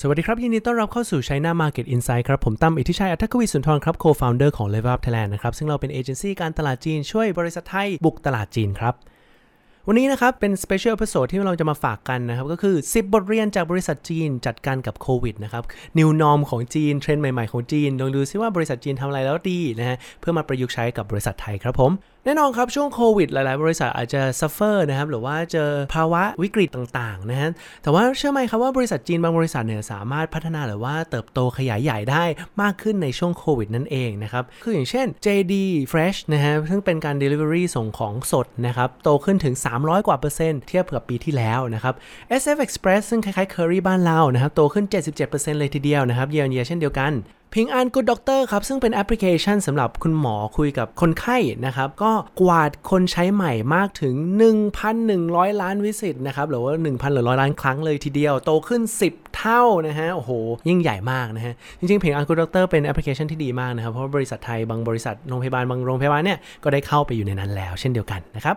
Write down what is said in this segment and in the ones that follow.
สวัสดีครับ ยินดีต้อนรับเข้าสู่ China Market Insight ครับ ผมตั้มอิทธิชัย อัธกวีสุนทรครับ Co-founder ของ Level Up Thailand นะครับ ซึ่งเราเป็นเอเจนซี่การตลาดจีนช่วยบริษัทไทย บุกตลาดจีนครับ วันนี้นะครับ เป็น Special Episode ที่เราจะมาฝากกันนะครับ ก็คือ 10 บทเรียนจากบริษัทจีนจัดการกับโควิดนะครับ New Norm ของจีนเทรนด์ใหม่ๆของจีนลองดูซิว่าบริษัทจีนทำอะไรแล้วดีนะฮะเพื่อมาประยุกต์ใช้กับบริษัทไทยครับผม แน่นอนครับ ช่วงโควิดหลายๆ บริษัทอาจจะ suffer นะครับหรือว่าเจอภาวะวิกฤตต่างๆนะฮะแต่ว่าเชื่อไหมครับว่าบริษัทจีนบางบริษัทเนี่ยสามารถพัฒนาหรือว่าเติบโตขยายใหญ่ได้มากขึ้นในช่วงโควิดนั่นเองนะครับคืออย่างเช่น JD Fresh นะฮะซึ่งเป็นการ delivery ส่งของสดนะครับโตขึ้นถึง 300 กว่าเปอร์เซ็นต์เทียบกับปีที่แล้วนะครับ SF Express ซึ่งคล้ายๆ Kerry บ้านเรานะครับโตขึ้น 77%เลยทีเดียวนะครับ year on year เช่นเดียวกัน Ping An Good Doctor ครับ ซึ่งเป็นแอปพลิเคชันสำหรับคุณหมอคุยกับคนไข้นะครับ ก็กวาดคนไข้ใหม่มากถึง 1,100 ล้าน visit นะครับหรือว่า 1,000หรือร้อยล้านครั้งเลยทีเดียว โตขึ้น 10 เท่านะฮะโอ้โห ยิ่งใหญ่มากนะฮะ จริงๆ Ping An Good Doctor เป็นแอปพลิเคชันที่ดีมากนะครับ เพราะบริษัทไทยบางบริษัทโรงพยาบาลบางโรงพยาบาลเนี่ยก็ได้เข้าไปอยู่ในนั้นแล้ว เช่นเดียวกันนะครับ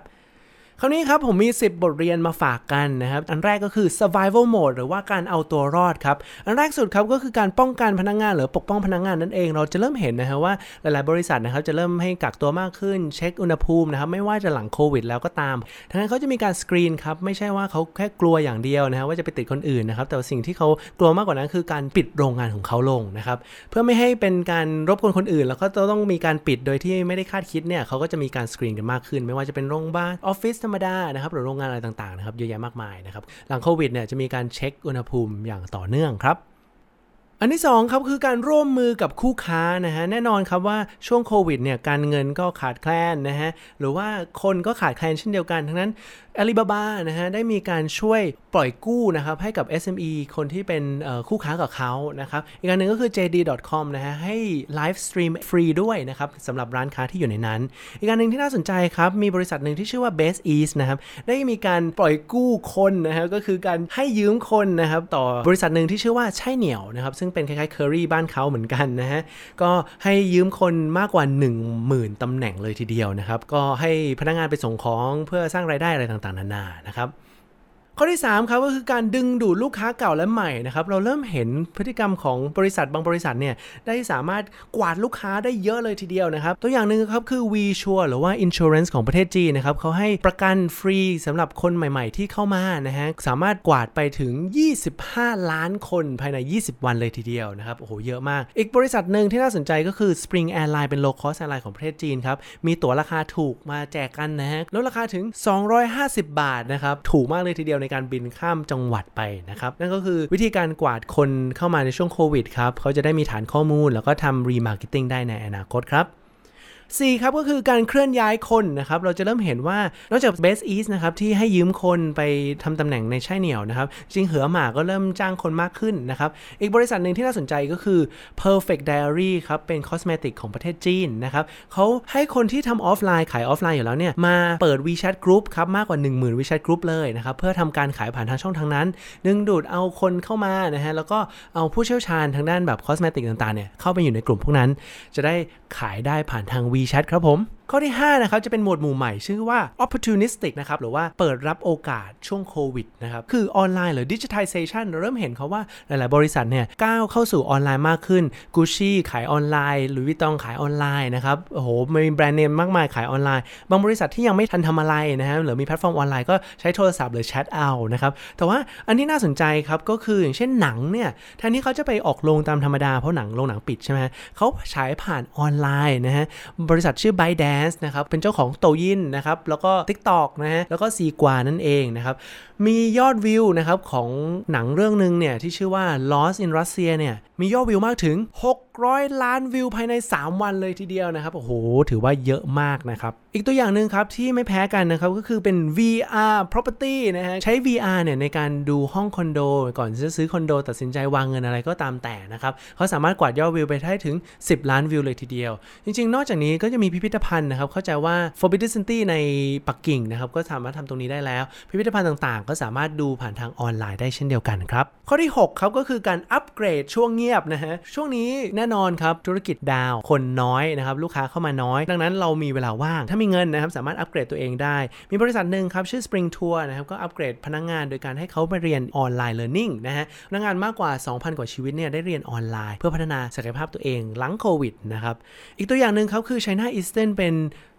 คราวนี้ครับผมมี 10 บทเรียนมาฝากกันนะครับ อันแรกก็คือ survival mode หรือว่าการเอาตัวรอดครับ อันแรกสุดครับก็คือการป้องกันพนักงาน หรือปกป้องพนักงานนั่นเอง เราจะเริ่มเห็นนะฮะว่าหลายๆ บริษัทนะครับจะเริ่มให้กักตัวมากขึ้น เช็คอุณหภูมินะครับไม่ว่าจะหลังโควิดแล้วก็ตามทั้งนั้นเขาจะมีการสกรีนครับไม่ใช่ว่าเขาแค่กลัวอย่างเดียวนะฮะว่าจะไปติดคนอื่นนะครับแต่สิ่งที่เขากลัวมากกว่านั้นคือการปิดโรงงานของเขาลงนะครับเพื่อไม่ให้เป็นการรบกวนคนอื่น แล้วก็ต้องมีการปิดโดยที่ไม่ได้คาดคิดเนี่ยเขาก็จะมีการสกรีนกันมากขึ้น ไม่ว่าจะเป็นโรงพยาบาลออฟฟิศรมดานะครับหรือโรงงานอะไรต่างๆนะครับเยอะแยะมากมายนะครับหลังโควิดเนี่ยจะมีการเช็คอุณหภูมิอย่างต่อเนื่องครับ อันที่2ครับคือการร่วมมือกับคู่ค้านะฮะแน่นอนครับว่าช่วงโควิดเนี่ยการเงินก็ขาดแคลนนะฮะหรือว่าคนก็ขาดแคลนเช่นเดียวกันทั้งนั้น Alibaba นะฮะได้มีการช่วยปล่อยกู้นะครับให้กับ SME คนที่เป็นคู่ค้ากับเขานะครับอีกอันหนึ่งก็คือ JD.com นะฮะให้ livestream ฟรีด้วยนะครับสำหรับร้านค้าที่อยู่ในนั้น อีกอันหนึ่งที่น่าสนใจครับมีบริษัทหนึ่งที่ชื่อว่า Base East นะครับได้มีการปล่อยกู้คนนะฮะก็คือการให้ยืมคนนะครับต่อบริษัทหนึ่งที่ชื่อว่า Cainiao นะครับซึ่งเป็นคล้ายๆ Kerry บ้านเขาเหมือนกันนะฮะ ก็ให้ยืมคนมากกว่า 10,000ตำแหน่งเลยทีเดียวนะครับ ก็ให้พนักงานไปส่งของเพื่อสร้างรายได้อะไรต่างๆ นานานะครับ ข้อที่3ครับก็คือการดึงดูดลูกค้าเก่าและใหม่นะครับเราเริ่มเห็นพฤติกรรมของบริษัทบางบริษัทเนี่ยได้สามารถกวาดลูกค้าได้เยอะเลยทีเดียวนะครับ ตัวอย่างหนึ่งครับคือ V Sure หรือว่า Insurance ของประเทศจีนนะครับเขาให้ประกันฟรีสำหรับคนใหม่ ๆ ที่เข้ามานะฮะสามารถกวาดไปถึง 25 ล้านคนภายใน 20 วันเลยทีเดียวนะครับโอ้โหเยอะมาก อีกบริษัทหนึ่งที่น่าสนใจก็คือ Spring Airline เป็น low cost airline ของประเทศจีนครับมีตั๋วราคาถูกมาแจกกันนะฮะลดราคาถึง 250 บาทนะครับถูกมากเลยทีเดียวในการบินข้ามจังหวัดไปนะครับนั่นก็คือวิธีการกวาดคนเข้ามาในช่วงโควิดครับเขาจะได้มีฐานข้อมูล แล้วก็ทำ remarketing ได้ในอนาคตครับ 4ครับก็คือการเคลื่อนย้ายคนนะครับเราจะเริ่มเห็นว่านอกจาก Base East นะครับที่ให้ยืมคนไปทำตำแหน่งในใช่เหนียวนะครับจริงเหอหมาก็เริ่มจ้างคนมากขึ้นนะครับอีกบริษัทหนึ่งที่น่าสนใจก็คือ Perfect Diary ครับเป็น cosmetic ของประเทศจีนนะครับเขาให้คนที่ทำออฟไลน์ขายออฟไลน์อยู่แล้วเนี่ยมาเปิด WeChat Group ครับมากกว่า 10,000 WeChat Group เลยนะครับเพื่อทำการขายผ่านทางช่องทางนั้น ดึงดูดเอาคนเข้ามานะฮะแล้วก็เอาผู้เชี่ยวชาญทางด้านแบบ cosmetic ต่างๆเนี่ยเข้าไปอยู่ในกลุ่มพวกนั้น จะได้ขายได้ผ่านทาง WeChat ครับผม ข้อที่5นะครับจะเป็นหมวดหมู่ใหม่ชื่อว่า opportunistic นะครับหรือว่าเปิดรับโอกาสช่วงโควิดนะครับคือออนไลน์หรือ digitization เราเริ่มเห็นเขาว่าหลาย ๆ บริษัทเนี่ยก้าวเข้าสู่ออนไลน์มากขึ้น Gucci ขายออนไลน์ Louis Vuitton ขายออนไลน์นะครับโอ้โหมีแบรนด์เนมมากมายขายออนไลน์ บางบริษัทที่ยังไม่ทันทำอะไรนะฮะหรือมีแพลตฟอร์มออนไลน์ก็ใช้โทรศัพท์หรือแชทเอานะครับแต่ว่าอันที่น่าสนใจครับก็คืออย่างเช่นหนังเนี่ยแทนที่เขาจะไปออกโรงตามธรรมดาเพราะหนังโรงหนังปิดใช่ไหมเขาฉายผ่านออนไลน์นะฮะบริษัทชื่อ ByteDance ByteDance นะครับเป็นเจ้าของโตยินนะครับแล้วก็ TikTok นะฮะแล้วก็ซีกวานั่นเองนะครับมียอดวิวนะครับของหนังเรื่องหนึ่งเนี่ยที่ชื่อว่า Lost in Russia เนี่ยมียอดวิวมากถึง 600 ล้านวิวภายใน 3 วันเลยทีเดียวนะครับโอ้โหถือว่าเยอะมากนะครับอีกตัวอย่างหนึ่งครับที่ไม่แพ้กันนะครับก็คือเป็น VR property นะฮะใช้ VR เนี่ยในการดูห้องคอนโด ก่อนจะซื้อคอนโด ตัดสินใจวางเงินอะไรก็ตามแต่นะครับเขาสามารถกวาดยอดวิวไปได้ถึง 10 ล้านวิวเลยทีเดียว จริงๆ นอกจากนี้ก็จะมีพิพิธภัณฑ์นะครับเข้าใจว่า Forbidden City ในปักกิ่งนะครับก็สามารถทำตรงนี้ได้แล้ว พิพิธภัณฑ์ต่างๆ ก็สามารถดูผ่านทางออนไลน์ได้เช่นเดียวกันครับ ข้อที่ 6 ครับก็คือการอัปเกรดช่วงเงียบนะฮะช่วงนี้แน่นอนครับธุรกิจดาวคนน้อยนะครับลูกค้าเข้ามาน้อย ดังนั้นเรามีเวลาว่าง ถ้ามีเงินนะครับสามารถอัปเกรดตัวเองได้ มีบริษัทหนึ่งครับชื่อ Spring Tour นะครับก็อัปเกรดพนักงานโดยการให้เขาไปเรียนออนไลน์ learning นะฮะพนักงานมากกว่า 2,000 กว่าชีวิตเนี่ยได้เรียนออนไลน์ เพื่อพัฒนาศักยภาพตัวเองหลังโควิดนะครับอีกตัวอย่างหนึ่งครับคือ China Eastern เป็น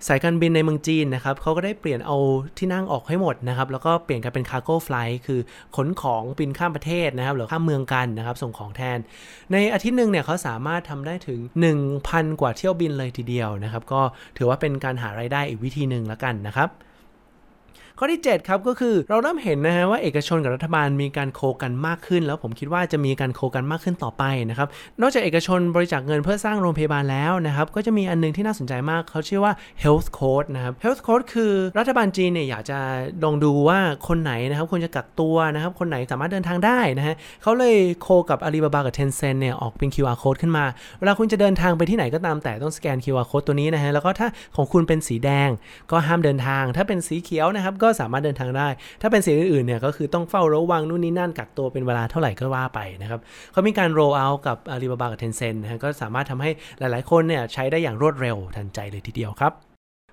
สายการบินในเมืองจีนนะครับเขาก็ได้เปลี่ยนเอาที่นั่งออกให้หมดนะครับ แล้วก็เปลี่ยนกันเป็น cargo flight คือขนของบินข้ามประเทศนะครับ หรือข้ามเมืองกันนะครับ ส่งของแทน ในอาทิตย์หนึ่งเนี่ยเขาสามารถทำได้ถึง 1,000 กว่าเที่ยวบินเลยทีเดียวนะครับ ก็ถือว่าเป็นการหารายได้อีกวิธีหนึ่งแล้วกันนะครับ ข้อที่ 7 ครับก็คือเราเริ่มเห็นนะฮะว่าเอกชนกับรัฐบาลมีการโคกันมากขึ้น แล้วผมคิดว่าจะมีการโคกันมากขึ้นต่อไปนะครับนอกจากเอกชนบริจาคเงินเพื่อสร้างโรงพยาบาลแล้วนะครับก็จะมีอันนึงที่น่าสนใจมากเขาชื่อว่า health code นะครับ health code คือรัฐบาลจีนเนี่ยอยากจะลองดูว่าคนไหนนะครับควรจะกักตัวนะครับคนไหนสามารถเดินทางได้นะฮะเขาเลยโคกับ Alibaba กับ Tencent เนี่ยออกเป็น QR code ขึ้นมาเวลาคุณจะเดินทางไปที่ไหนก็ตามแต่ต้องสแกน QR code ตัวนี้นะฮะแล้วก็ถ้าของคุณเป็นสีแดงก็ห้ามเดินทาง ถ้าเป็นสีเขียวนะครับก็สามารถเดินทางได้ ถ้าเป็นสีอื่นๆเนี่ยก็คือต้องเฝ้าระวังนู่นนี่นั่นกักตัวเป็นเวลาเท่าไหร่ก็ว่าไปนะครับเขามีการ roll out กับ Alibaba กับ Tencent นะฮะก็สามารถทำให้หลายๆ คนเนี่ยใช้ได้อย่างรวดเร็วทันใจเลยทีเดียวครับ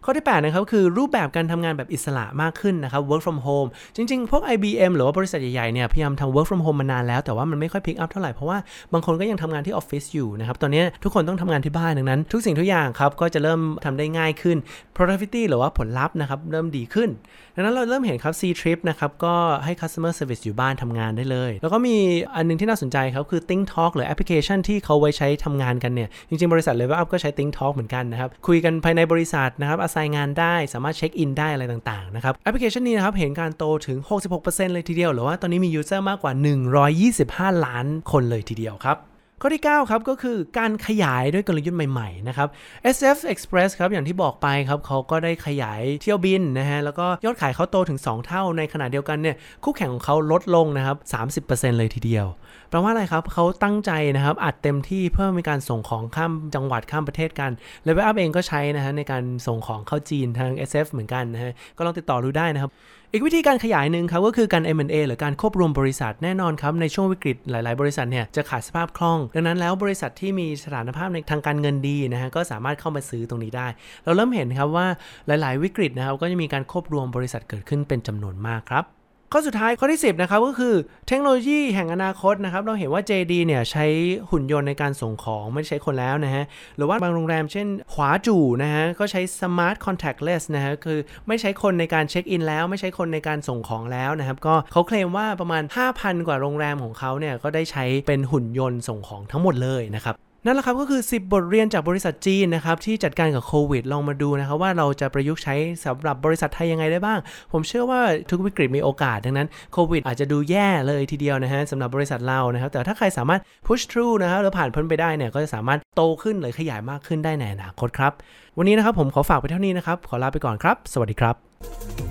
ข้อที่8นะครับคือรูปแบบการทำงานแบบอิสระมากขึ้นนะครับ work from home จริง ๆ พวก IBM หรือว่าบริษัทใหญ่ๆเนี่ยพยายามทำ work from home มานานแล้วแต่ว่ามันไม่ค่อย pick up เท่าไหร่ เพราะว่าบางคนก็ยังทำงานที่ออฟฟิศอยู่นะครับตอนนี้ทุกคนต้องทำงานที่บ้านดังนั้น ทุกสิ่งทุกอย่างครับก็จะเริ่มทำได้ง่ายขึ้น productivity หรือว่าผลลัพธ์นะครับเริ่มดีขึ้น ดังนั้นเราเริ่มเห็นครับ Ctrip นะครับก็ให้ customer service อยู่บ้านทำงานได้เลย แล้วก็มีอันนึงที่น่าสนใจครับคือ Think Talk หรือแอปพลิเคชันที่เขาไว้ใช้ทำงานกันเนี่ยจริงๆบริษัท Level Up ก็ใช้ Think Talk เหมือนกันนะครับคุยกันภายในบริษัทนะครับอาศัยงานได้ สามารถเช็คอินได้อะไรต่างๆนะครับแอปพลิเคชันนี้นะครับเห็นการโตถึง 66%เลยทีเดียวหรือว่าตอนนี้มี user มากกว่า 125 ล้านคนเลยทีเดียวครับ ข้อที่ 9 ครับก็คือการขยายด้วยกลยุทธ์ใหม่ๆนะครับ SF Express ครับอย่างที่บอกไปครับเขาก็ได้ขยายเที่ยวบินนะฮะแล้วก็ยอดขายเขาโตถึง 2 เท่าในขณะเดียวกันเนี่ยคู่แข่งของเขาลดลงนะครับ30%เลยทีเดียวแปลว่าอะไรครับเขาตั้งใจนะครับอัดเต็มที่เพื่อมีการส่งของข้ามจังหวัดข้ามประเทศกัน Level Up เองก็ใช้นะฮะในการส่งของเข้าจีนทาง SF เหมือนกันนะฮะก็ลองติดต่อดูได้นะครับอีกวิธีการขยายหนึ่งครับก็คือการ M&A หรือการควบรวมบริษัทแน่นอนครับในช่วงวิกฤตหลาย ๆ บริษัทเนี่ยจะขาดสภาพคล่อง ดังนั้นแล้วบริษัทที่มีสถานภาพในทางการเงินดีนะฮะก็สามารถเข้ามาซื้อตรงนี้ได้ เราเริ่มเห็นครับว่าหลาย ๆ วิกฤตนะครับก็จะมีการควบรวมบริษัทเกิดขึ้นเป็นจำนวนมากครับ ข้อสุดท้ายข้อที่ 10นะครับก็คือเทคโนโลยีแห่งอนาคตนะครับเราเห็นว่า JD เนี่ยใช้หุ่นยนต์ในการส่งของไม่ใช้คนแล้วนะฮะหรือว่าบางโรงแรมเช่นขวาจู่นะฮะก็ใช้ Smart Contactless นะฮะคือไม่ใช้คนในการเช็คอินแล้ว ไม่ใช้คนในการส่งของแล้วนะครับก็เขาเคลมว่าประมาณ 5,000 กว่าโรงแรมของเขาเนี่ยก็ได้ใช้เป็นหุ่นยนต์ส่งของทั้งหมดเลยนะครับ นั่นแหละครับก็คือ 10 บทเรียนจากบริษัทจีนนะครับที่จัดการกับโควิดลองมาดูนะครับว่าเราจะประยุกต์ใช้สำหรับบริษัทไทยยังไงได้บ้าง ผมเชื่อว่าทุกวิกฤตมีโอกาสดังนั้นโควิดอาจจะดูแย่เลยทีเดียวนะฮะสำหรับบริษัทเรานะครับแต่ถ้าใครสามารถ push through นะครับหรือผ่านพ้นไปได้เนี่ยก็จะสามารถโตขึ้นหรือขยายมากขึ้นได้ในอนาคตครับวันนี้นะครับผมขอฝากไปเท่านี้นะครับขอลาไปก่อนครับ สวัสดีครับ